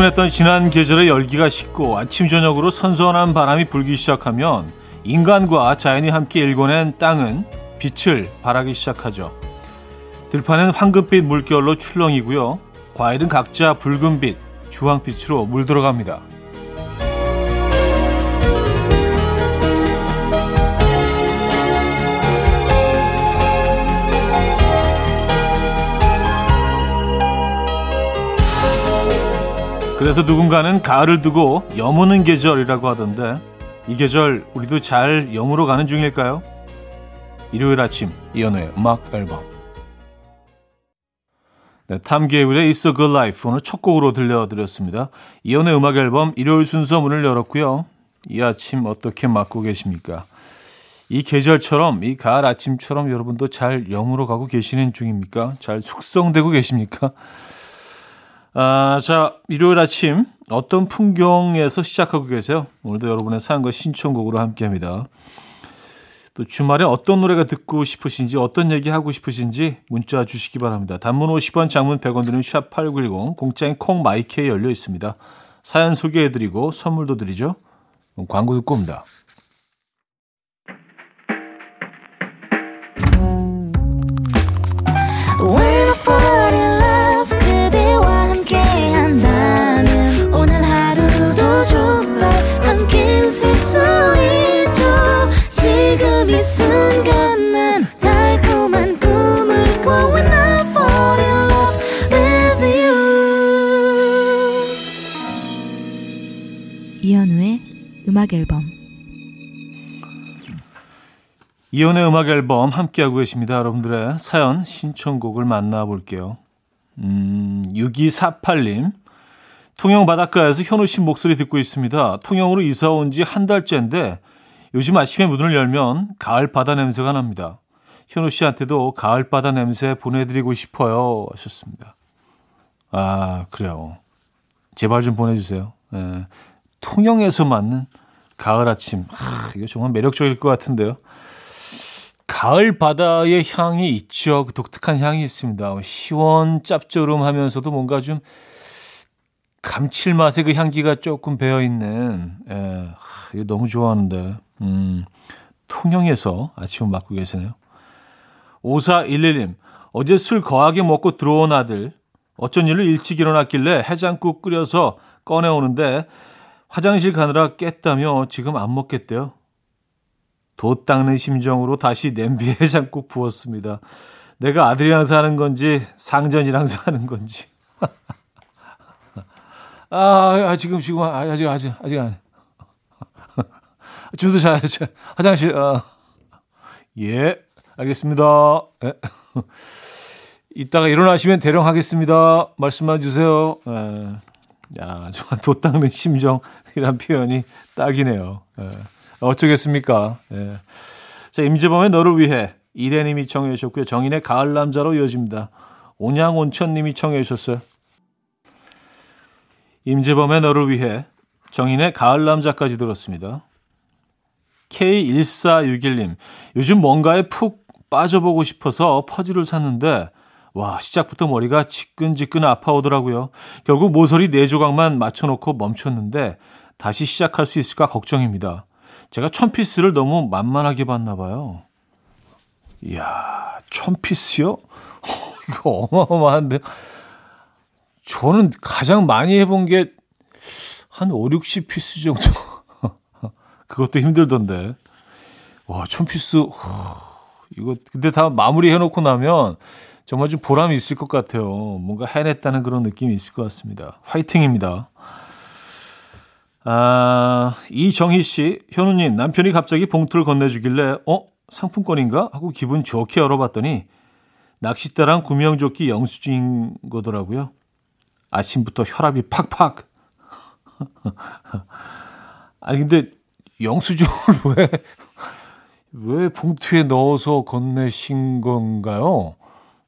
으스스했던 지난 계절의 열기가 식고 아침 저녁으로 선선한 바람이 불기 시작하면 인간과 자연이 함께 일궈낸 땅은 빛을 발하기 시작하죠. 들판은 황금빛 물결로 출렁이고요. 과일은 각자 붉은빛, 주황빛으로 물들어갑니다. 그래서 누군가는 가을을 두고 여무는 계절이라고 하던데 이 계절 우리도 잘 여무러 가는 중일까요? 일요일 아침 이연우의 음악 앨범 네, 탐계율의 It's a Good Life 오늘 첫 곡으로 들려드렸습니다. 이연우의 음악 앨범 일요일 순서 문을 열었고요. 이 아침 어떻게 맞고 계십니까? 이 계절처럼 이 가을 아침처럼 여러분도 잘 여무러 가고 계시는 중입니까? 잘 숙성되고 계십니까? 아, 자, 일요일 아침 어떤 풍경에서 시작하고 계세요? 오늘도 여러분의 사연과 신청곡으로 함께 합니다. 또 주말에 어떤 노래가 듣고 싶으신지 어떤 얘기 하고 싶으신지 문자 주시기 바랍니다. 단문 50원, 장문 100원 드는 샵8910 공짜인 콩 마이케이 열려 있습니다. 사연 소개해드리고 선물도 드리죠. 광고 듣고 옵니다. 음악 앨범 이연의 음악 앨범 함께하고 계십니다. 여러분들의 사연 신청곡을 만나볼게요. 음, 6248님 통영 바닷가에서 현우 씨 목소리 듣고 있습니다. 통영으로 이사 온 지 한 달째인데 요즘 아침에 문을 열면 가을 바다 냄새가 납니다. 현우 씨한테도 가을 바다 냄새 보내드리고 싶어요 하셨습니다. 아 그래요. 제발 좀 보내주세요. 예, 통영에서 맞는 가을 아침. 하, 이거 정말 매력적일 것 같은데요. 가을 바다의 향이 있죠. 그 독특한 향이 있습니다. 시원 짭조름하면서도 뭔가 좀 감칠맛의 그 향기가 조금 배어 있는. 예, 하, 이거 너무 좋아하는데. 음, 통영에서 아침을 맞고 계시네요. 5411님, 어제 술 거하게 먹고 들어온 아들. 어쩐 일로 일찍 일어났길래 해장국 끓여서 꺼내오는데 화장실 가느라 깼다며 지금 안 먹겠대요. 도 닦는 심정으로 다시 냄비에 해장국 부었습니다. 내가 아들이랑 사는 건지 상전이랑 사는 건지. 아, 아, 지금 지금 아, 아직 아직 아직 안. 좀더 자야지. 화장실. 아. 예, 알겠습니다. 예. 이따가 일어나시면 대령 하겠습니다. 말씀만 주세요. 예. 야, 정말 도 닦는 심정이란 표현이 딱이네요. 예. 어쩌겠습니까? 예. 자, 임재범의 너를 위해 이래님이 청해 주셨고요. 정인의 가을 남자로 이어집니다. 온양온천님이 청해 주셨어요. 임재범의 너를 위해 정인의 가을 남자까지 들었습니다. K1461님, 요즘 뭔가에 푹 빠져보고 싶어서 퍼즐을 샀는데 와, 시작부터 머리가 지끈지끈 아파오더라고요. 결국 모서리 네 조각만 맞춰놓고 멈췄는데 다시 시작할 수 있을까 걱정입니다. 제가 천 피스를 너무 만만하게 봤나 봐요. 이야, 천 피스요? 이거 어마어마한데. 저는 가장 많이 해본 게 한 5, 60피스 정도. 그것도 힘들던데. 와, 천 피스. 이거, 근데 다 마무리 해놓고 나면 정말 좀 보람이 있을 것 같아요. 뭔가 해냈다는 그런 느낌이 있을 것 같습니다. 화이팅입니다. 아, 이정희 씨, 현우님, 남편이 갑자기 봉투를 건네주길래, 어? 상품권인가? 하고 기분 좋게 열어봤더니, 낚싯대랑 구명조끼 영수증인 거더라고요. 아침부터 혈압이 팍팍. 아니, 근데 영수증을 왜, 왜 봉투에 넣어서 건네신 건가요?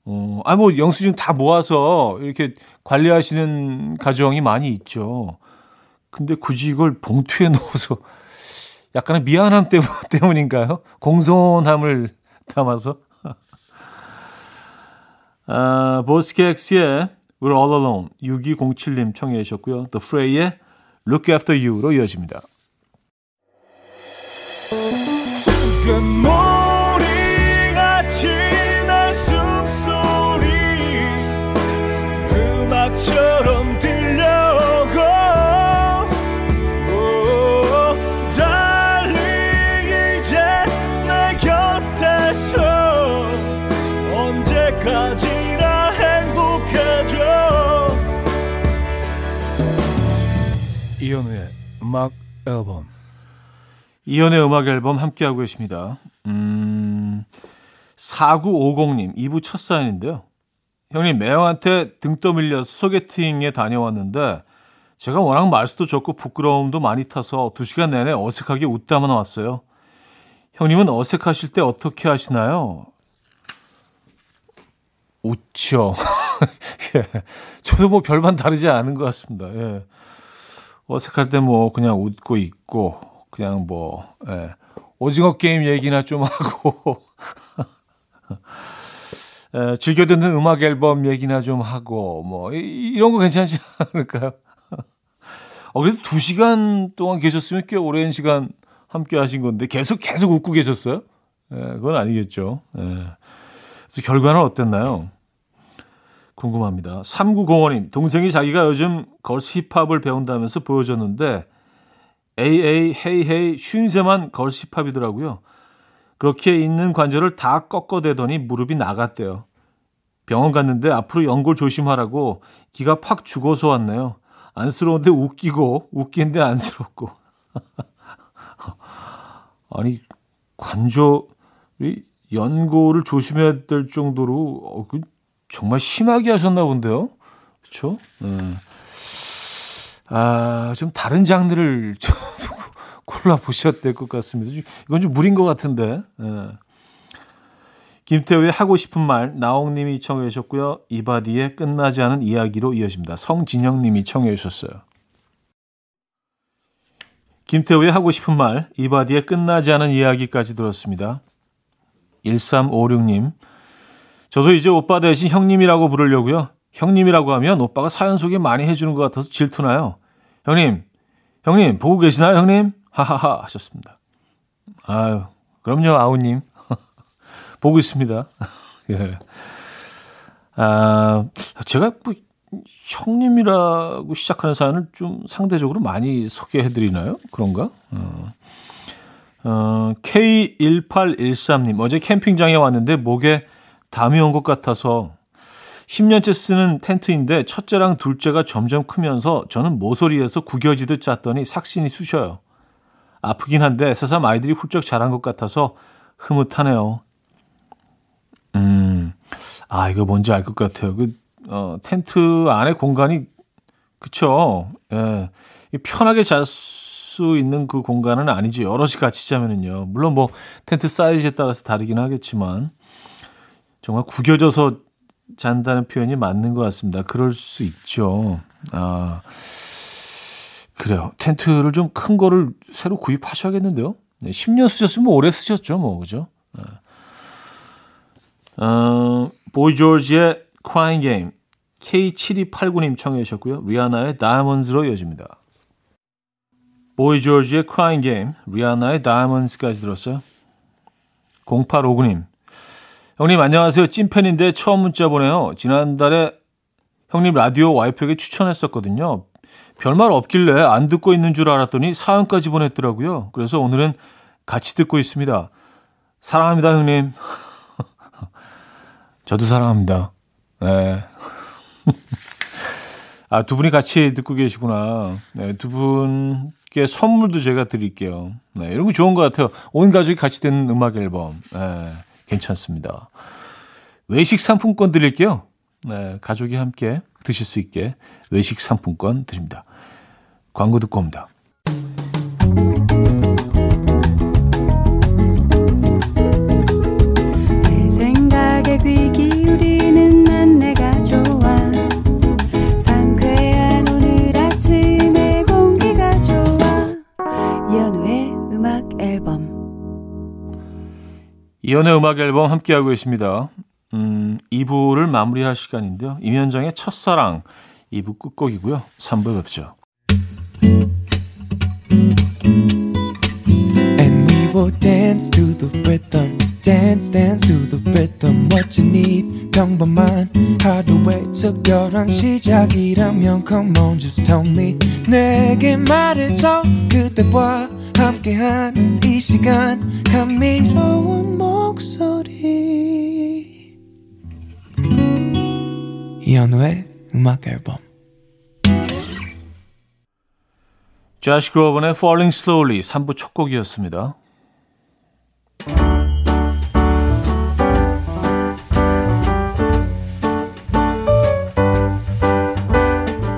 어, 아, 뭐, 영수증 다 모아서 이렇게 관리하시는 가정이 많이 있죠. 근데 굳이 이걸 봉투에 넣어서 약간의 미안함 때문, 때문인가요? 공손함을 담아서. 아, 보스케엑스의 We're All Alone 6207님 청해 주셨고요. The Fray의 Look After You로 이어집니다. 음악 앨범 이연의 음악 앨범 함께하고 계십니다. 음, 4950님, 2부 첫 사연인데요. 형님, 매형한테 등 떠밀려서 소개팅에 다녀왔는데, 제가 워낙 말수도 적고 부끄러움도 많이 타서 2시간 내내 어색하게 웃다만 왔어요. 형님은 어색하실 때 어떻게 하시나요? 웃죠. 예. 저도 뭐 별반 다르지 않은 것 같습니다. 예. 어색할 때 뭐 그냥 웃고 있고, 그냥 뭐, 예. 오징어 게임 얘기나 좀 하고, 예, 즐겨 듣는 음악 앨범 얘기나 좀 하고, 뭐, 이, 이런 거 괜찮지 않을까요? 어, 그래도 두 시간 동안 계셨으면 꽤 오랜 시간 함께 하신 건데, 계속, 계속 웃고 계셨어요? 예, 그건 아니겠죠. 예. 그래서 결과는 어땠나요? 궁금합니다. 3905님, 동생이 자기가 요즘 걸스 힙합을 배운다면서 보여줬는데, AA 헤이 헤이 쉰새만 걸스 힙합이더라고요. 그렇게 있는 관절을 다 꺾어대더니 무릎이 나갔대요. 병원 갔는데 앞으로 연골 조심하라고 기가 팍 죽어서 왔네요. 안쓰러운데 웃기고 웃긴데 안쓰럽고. 아니 관절이 연골을 조심해야 될 정도로 어, 그 정말 심하게 하셨나 본데요. 그렇죠? 음. 아, 좀 다른 장르를 좀 골라 보셔야 될 것 같습니다. 이건 좀 무리인 것 같은데. 예. 김태우의 하고 싶은 말 나홍님이 청해 주셨고요. 이바디의 끝나지 않은 이야기로 이어집니다. 성진영님이 청해 주셨어요. 김태우의 하고 싶은 말 이바디의 끝나지 않은 이야기까지 들었습니다. 1356님 저도 이제 오빠 대신 형님이라고 부르려고요. 형님이라고 하면 오빠가 사연 소개 많이 해주는 것 같아서 질투나요. 형님, 형님, 보고 계시나요, 형님? 하하하 하셨습니다. 아유, 그럼요, 아우님. 보고 있습니다. 예. 아, 제가 뭐, 형님이라고 시작하는 사연을 좀 상대적으로 많이 소개해드리나요? 그런가? 어. 어, K1813님, 어제 캠핑장에 왔는데 목에 담이 온 것 같아서 10년째 쓰는 텐트인데 첫째랑 둘째가 점점 크면서 저는 모서리에서 구겨지듯 짰더니 삭신이 쑤셔요. 아프긴 한데 새삼 아이들이 훌쩍 자란 것 같아서 흐뭇하네요. 음, 아, 이거 뭔지 알 것 같아요. 그, 어, 텐트 안에 공간이, 그쵸. 예. 편하게 잘 수 있는 그 공간은 아니죠. 여럿이 같이 자면은요. 물론 뭐, 텐트 사이즈에 따라서 다르긴 하겠지만, 정말 구겨져서 잔다는 표현이 맞는 것 같습니다. 그럴 수 있죠. 아, 그래요. 텐트를 좀 큰 거를 새로 구입하셔야겠는데요. 네, 10년 쓰셨으면 오래 쓰셨죠, 뭐, 그죠? 네. 어, 보이 조지의 Crying Game K7289님 청해 주셨고요. 리아나의 Diamonds로 이어집니다. 보이 조지의 Crying Game, 리아나의 Diamonds까지 들었어요. 0859님, 형님 안녕하세요. 찐팬인데 처음 문자 보내요. 지난달에 형님 라디오 와이프에게 추천했었거든요. 별말 없길래 안 듣고 있는 줄 알았더니 사연까지 보냈더라고요. 그래서 오늘은 같이 듣고 있습니다. 사랑합니다, 형님. 저도 사랑합니다. 네. 아, 두 분이 같이 듣고 계시구나. 네, 두 분께 선물도 제가 드릴게요. 네, 이런 거 좋은 것 같아요. 온 가족이 같이 듣는 음악 앨범. 네, 괜찮습니다. 외식 상품권 드릴게요. 네, 가족이 함께 드실 수 있게 외식 상품권 드립니다. 광고 듣고 옵니다. 이연의 음악 앨범 함께하고 계십니다. 음, 음, 2부를 마무리할 시간인데요. 임현정의 첫사랑 2부 끝곡이고요. 3부에 뵙죠. And we will dance to the rhythm. Dance, dance to the rhythm. What you need, 평범한 하루의 특별한 시작이라면 Come on, just tell me. 내게 말해줘. 그대와 함께한 이 시간. 감미로운 목소리. 이현우의 음악 앨범. 조시 그로번의 Falling Slowly 3부 첫 곡이었습니다.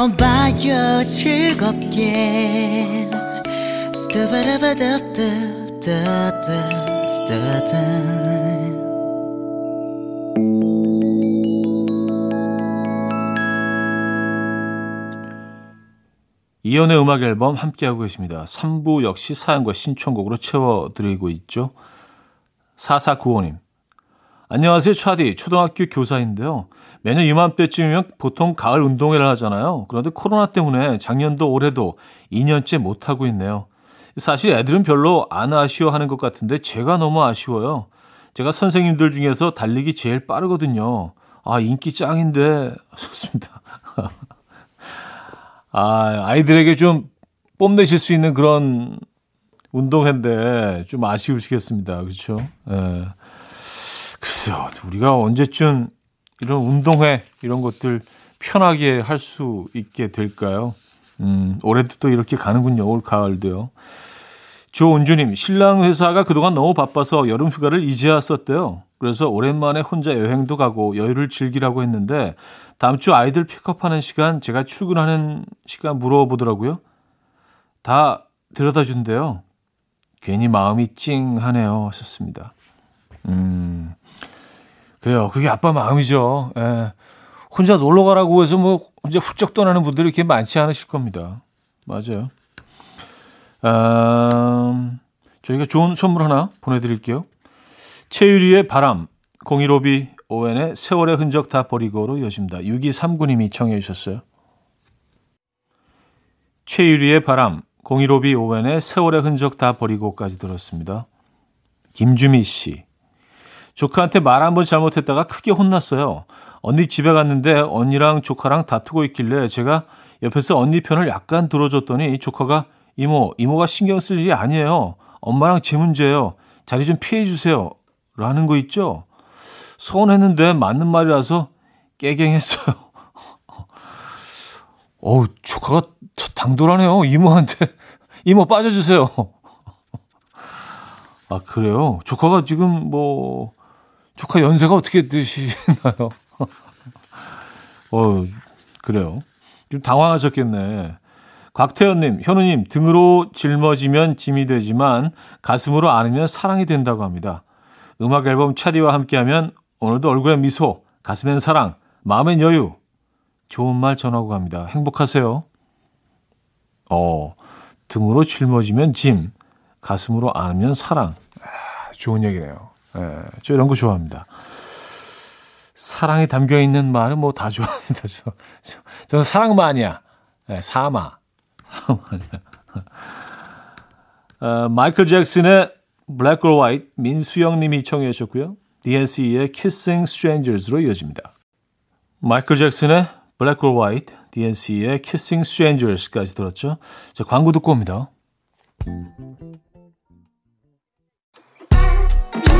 들어봐요 즐겁게 스타바라바답답답답 이연의 음악 앨범 함께하고 계십니다. 3부 역시 사연과 신청곡으로 채워드리고 있죠. 4495님. 안녕하세요, 차디. 초등학교 교사인데요. 매년 이맘때쯤이면 보통 가을 운동회를 하잖아요. 그런데 코로나 때문에 작년도 올해도 2년째 못하고 있네요. 사실 애들은 별로 안 아쉬워하는 것 같은데 제가 너무 아쉬워요. 제가 선생님들 중에서 달리기 제일 빠르거든요. 아, 인기 짱인데. 좋습니다. 아, 아이들에게 좀 뽐내실 수 있는 그런 운동회인데 좀 아쉬우시겠습니다. 그렇죠? 예. 글쎄요. 우리가 언제쯤 이런 운동회 이런 것들 편하게 할 수 있게 될까요? 음, 올해도 또 이렇게 가는군요. 올 가을도요. 조은주님, 신랑 회사가 그동안 너무 바빠서 여름 휴가를 이제야 썼대요. 그래서 오랜만에 혼자 여행도 가고 여유를 즐기라고 했는데 다음 주 아이들 픽업하는 시간 제가 출근하는 시간 물어보더라고요. 다 데려다 준대요. 괜히 마음이 찡하네요. 하셨습니다. 음, 그래요. 그게 아빠 마음이죠. 예. 혼자 놀러 가라고 해서 뭐 혼자 훌쩍 떠나는 분들이 이렇게 많지 않으실 겁니다. 맞아요. 음, 저희가 좋은 선물 하나 보내드릴게요. 최유리의 바람, 015B ON의 세월의 흔적 다 버리고로 여십니다. 6239님이 청해 주셨어요. 최유리의 바람, 015B ON의 세월의 흔적 다 버리고까지 들었습니다. 김주미 씨. 조카한테 말 한 번 잘못했다가 크게 혼났어요. 언니 집에 갔는데 언니랑 조카랑 다투고 있길래 제가 옆에서 언니 편을 약간 들어줬더니 조카가 이모, 이모가 신경 쓸 일이 아니에요. 엄마랑 제 문제예요. 자리 좀 피해 주세요. 라는 거 있죠? 서운했는데 맞는 말이라서 깨갱했어요. 어우, 조카가 당돌하네요. 이모한테. 이모 빠져주세요. 아, 그래요? 조카가 지금 뭐, 조카 연세가 어떻게 되시나요? 어, 그래요. 좀 당황하셨겠네. 곽태현님, 현우님, 등으로 짊어지면 짐이 되지만 가슴으로 안으면 사랑이 된다고 합니다. 음악 앨범 차디와 함께하면 오늘도 얼굴에 미소, 가슴엔 사랑, 마음엔 여유. 좋은 말 전하고 갑니다. 행복하세요. 어, 등으로 짊어지면 짐, 가슴으로 안으면 사랑. 아, 좋은 얘기네요. 예, 저 이런 거 좋아합니다. 사랑이 담겨 있는 말은 뭐 다 좋아합니다. 저, 저, 저는 사랑마니아, 예, 사마. 사랑마니아. 어, 마이클 잭슨의 Black or White 민수영 님이 청해 주셨고요. DNC의 Kissing Strangers로 이어집니다. 마이클 잭슨의 Black or White, DNC의 Kissing Strangers까지 들었죠. 자, 광고 듣고 옵니다.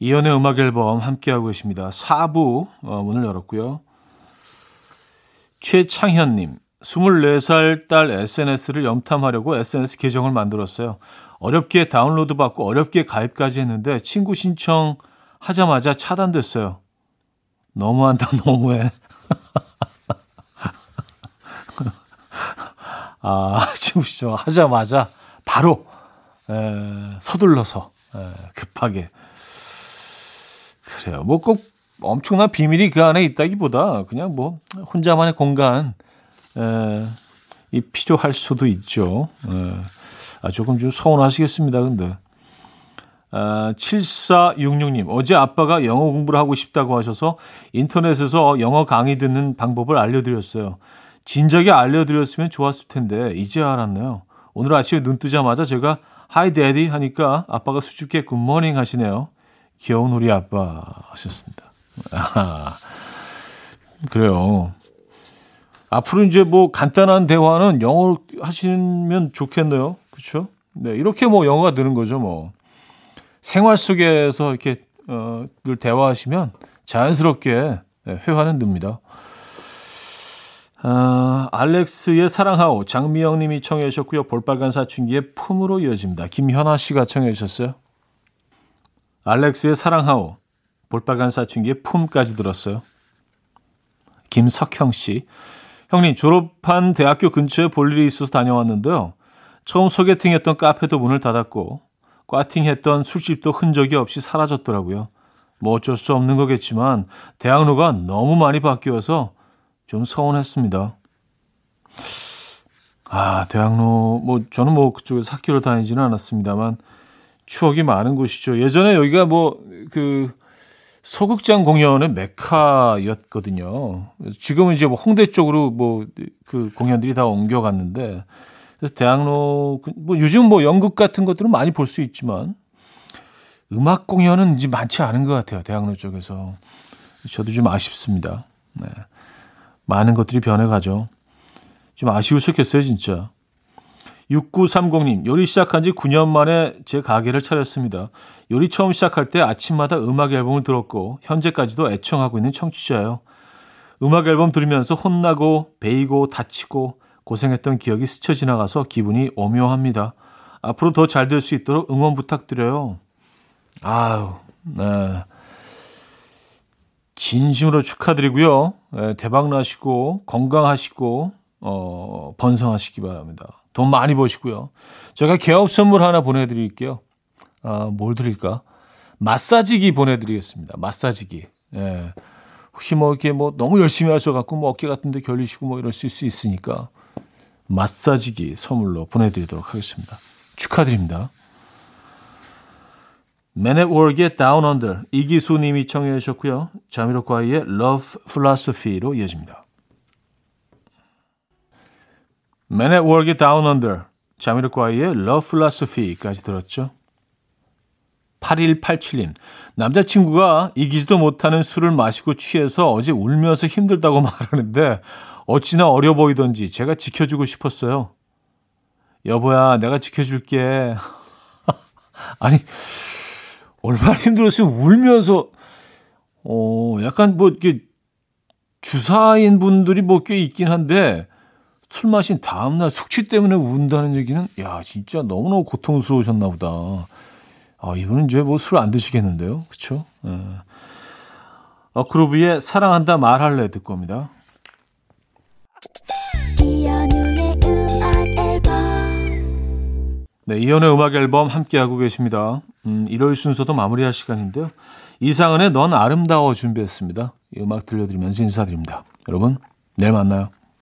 이연의 음악 앨범 함께하고 계십니다. 4부 어, 문을 열었고요. 최창현님, 24살 딸 SNS를 염탐하려고 SNS 계정을 만들었어요. 어렵게 다운로드 받고 어렵게 가입까지 했는데 친구 신청 하자마자 차단됐어요. 너무한다, 너무해. 아, 친구 신청 하자마자 바로 에, 서둘러서 에, 급하게 그래요. 뭐 꼭 엄청난 비밀이 그 안에 있다기보다 그냥 뭐 혼자만의 공간 에, 이 필요할 수도 있죠. 에, 아, 조금 좀 서운하시겠습니다. 근데 아, 7466님 어제 아빠가 영어 공부를 하고 싶다고 하셔서 인터넷에서 영어 강의 듣는 방법을 알려드렸어요. 진작에 알려드렸으면 좋았을 텐데 이제 알았네요. 오늘 아침에 눈 뜨자마자 제가 Hi Daddy 하니까 아빠가 수줍게 good morning 하시네요. 귀여운 우리 아빠 하셨습니다. 아, 그래요. 앞으로 이제 뭐 간단한 대화는 영어로 하시면 좋겠네요. 그렇죠? 네, 이렇게 뭐 영어가 느는 거죠, 뭐. 생활 속에서 이렇게 어, 늘 대화하시면 자연스럽게 네, 회화는 늡니다. 아, 알렉스의 사랑하오 장미영 님이 청해 주셨고요. 볼빨간 사춘기의 품으로 이어집니다. 김현아 씨가 청해 주셨어요. 알렉스의 사랑하오, 볼빨간 사춘기의 품까지 들었어요. 김석형 씨. 형님, 졸업한 대학교 근처에 볼 일이 있어서 다녀왔는데요. 처음 소개팅했던 카페도 문을 닫았고, 꽈팅했던 술집도 흔적이 없이 사라졌더라고요. 뭐 어쩔 수 없는 거겠지만, 대학로가 너무 많이 바뀌어서 좀 서운했습니다. 아, 대학로, 뭐, 저는 뭐 그쪽에서 학교를 다니지는 않았습니다만, 추억이 많은 곳이죠. 예전에 여기가 뭐 그 소극장 공연의 메카였거든요. 지금은 이제 뭐 홍대 쪽으로 뭐 그 공연들이 다 옮겨갔는데 그래서 대학로 뭐 요즘 뭐 연극 같은 것들은 많이 볼 수 있지만 음악 공연은 이제 많지 않은 것 같아요. 대학로 쪽에서 저도 좀 아쉽습니다. 네. 많은 것들이 변해가죠. 좀 아쉬우셨겠어요, 진짜. 6930님, 요리 시작한 지 9년 만에 제 가게를 차렸습니다. 요리 처음 시작할 때 아침마다 음악 앨범을 들었고, 현재까지도 애청하고 있는 청취자예요. 음악 앨범 들으면서 혼나고, 베이고, 다치고, 고생했던 기억이 스쳐 지나가서 기분이 오묘합니다. 앞으로 더 잘 될 수 있도록 응원 부탁드려요. 아유, 네. 진심으로 축하드리고요. 네, 대박 나시고, 건강하시고, 어, 번성하시기 바랍니다. 돈 많이 버시고요. 제가 개업 선물 하나 보내드릴게요. 아, 뭘 드릴까? 마사지기 보내드리겠습니다. 마사지기. 예. 혹시 뭐 이렇게 뭐 너무 열심히 하셔갖고 뭐 어깨 같은데 결리시고 뭐 이럴 수 있으니까 마사지기 선물로 보내드리도록 하겠습니다. 축하드립니다. Man at Work의 Down Under 이기수 님이 청해 주셨고요. 자미로과이의 Love Philosophy로 이어집니다. Man at Work이 Down Under, 자미로과이의 Love Philosophy까지 들었죠. 8187님, 남자친구가 이기지도 못하는 술을 마시고 취해서 어제 울면서 힘들다고 말하는데 어찌나 어려 보이던지 제가 지켜주고 싶었어요. 여보야, 내가 지켜줄게. 아니, 얼마나 힘들었으면 울면서, 어, 약간 뭐, 이렇게 주사인 분들이 뭐 꽤 있긴 한데, 술 마신 다음날 숙취 때문에 운다는 얘기는, 야, 진짜 너무너무 고통스러우셨나 보다. 아, 이분은 이제 뭐 술 안 드시겠는데요. 그쵸? 예. 어크로브의 사랑한다 말할래 듣고 옵니다. 이연우의 음악 앨범 네, 이연의 음악 앨범 함께하고 계십니다. 음, 1월 순서도 마무리할 시간인데요. 이상은의 넌 아름다워 준비했습니다. 이 음악 들려드리면서 인사드립니다. 여러분, 내일 만나요.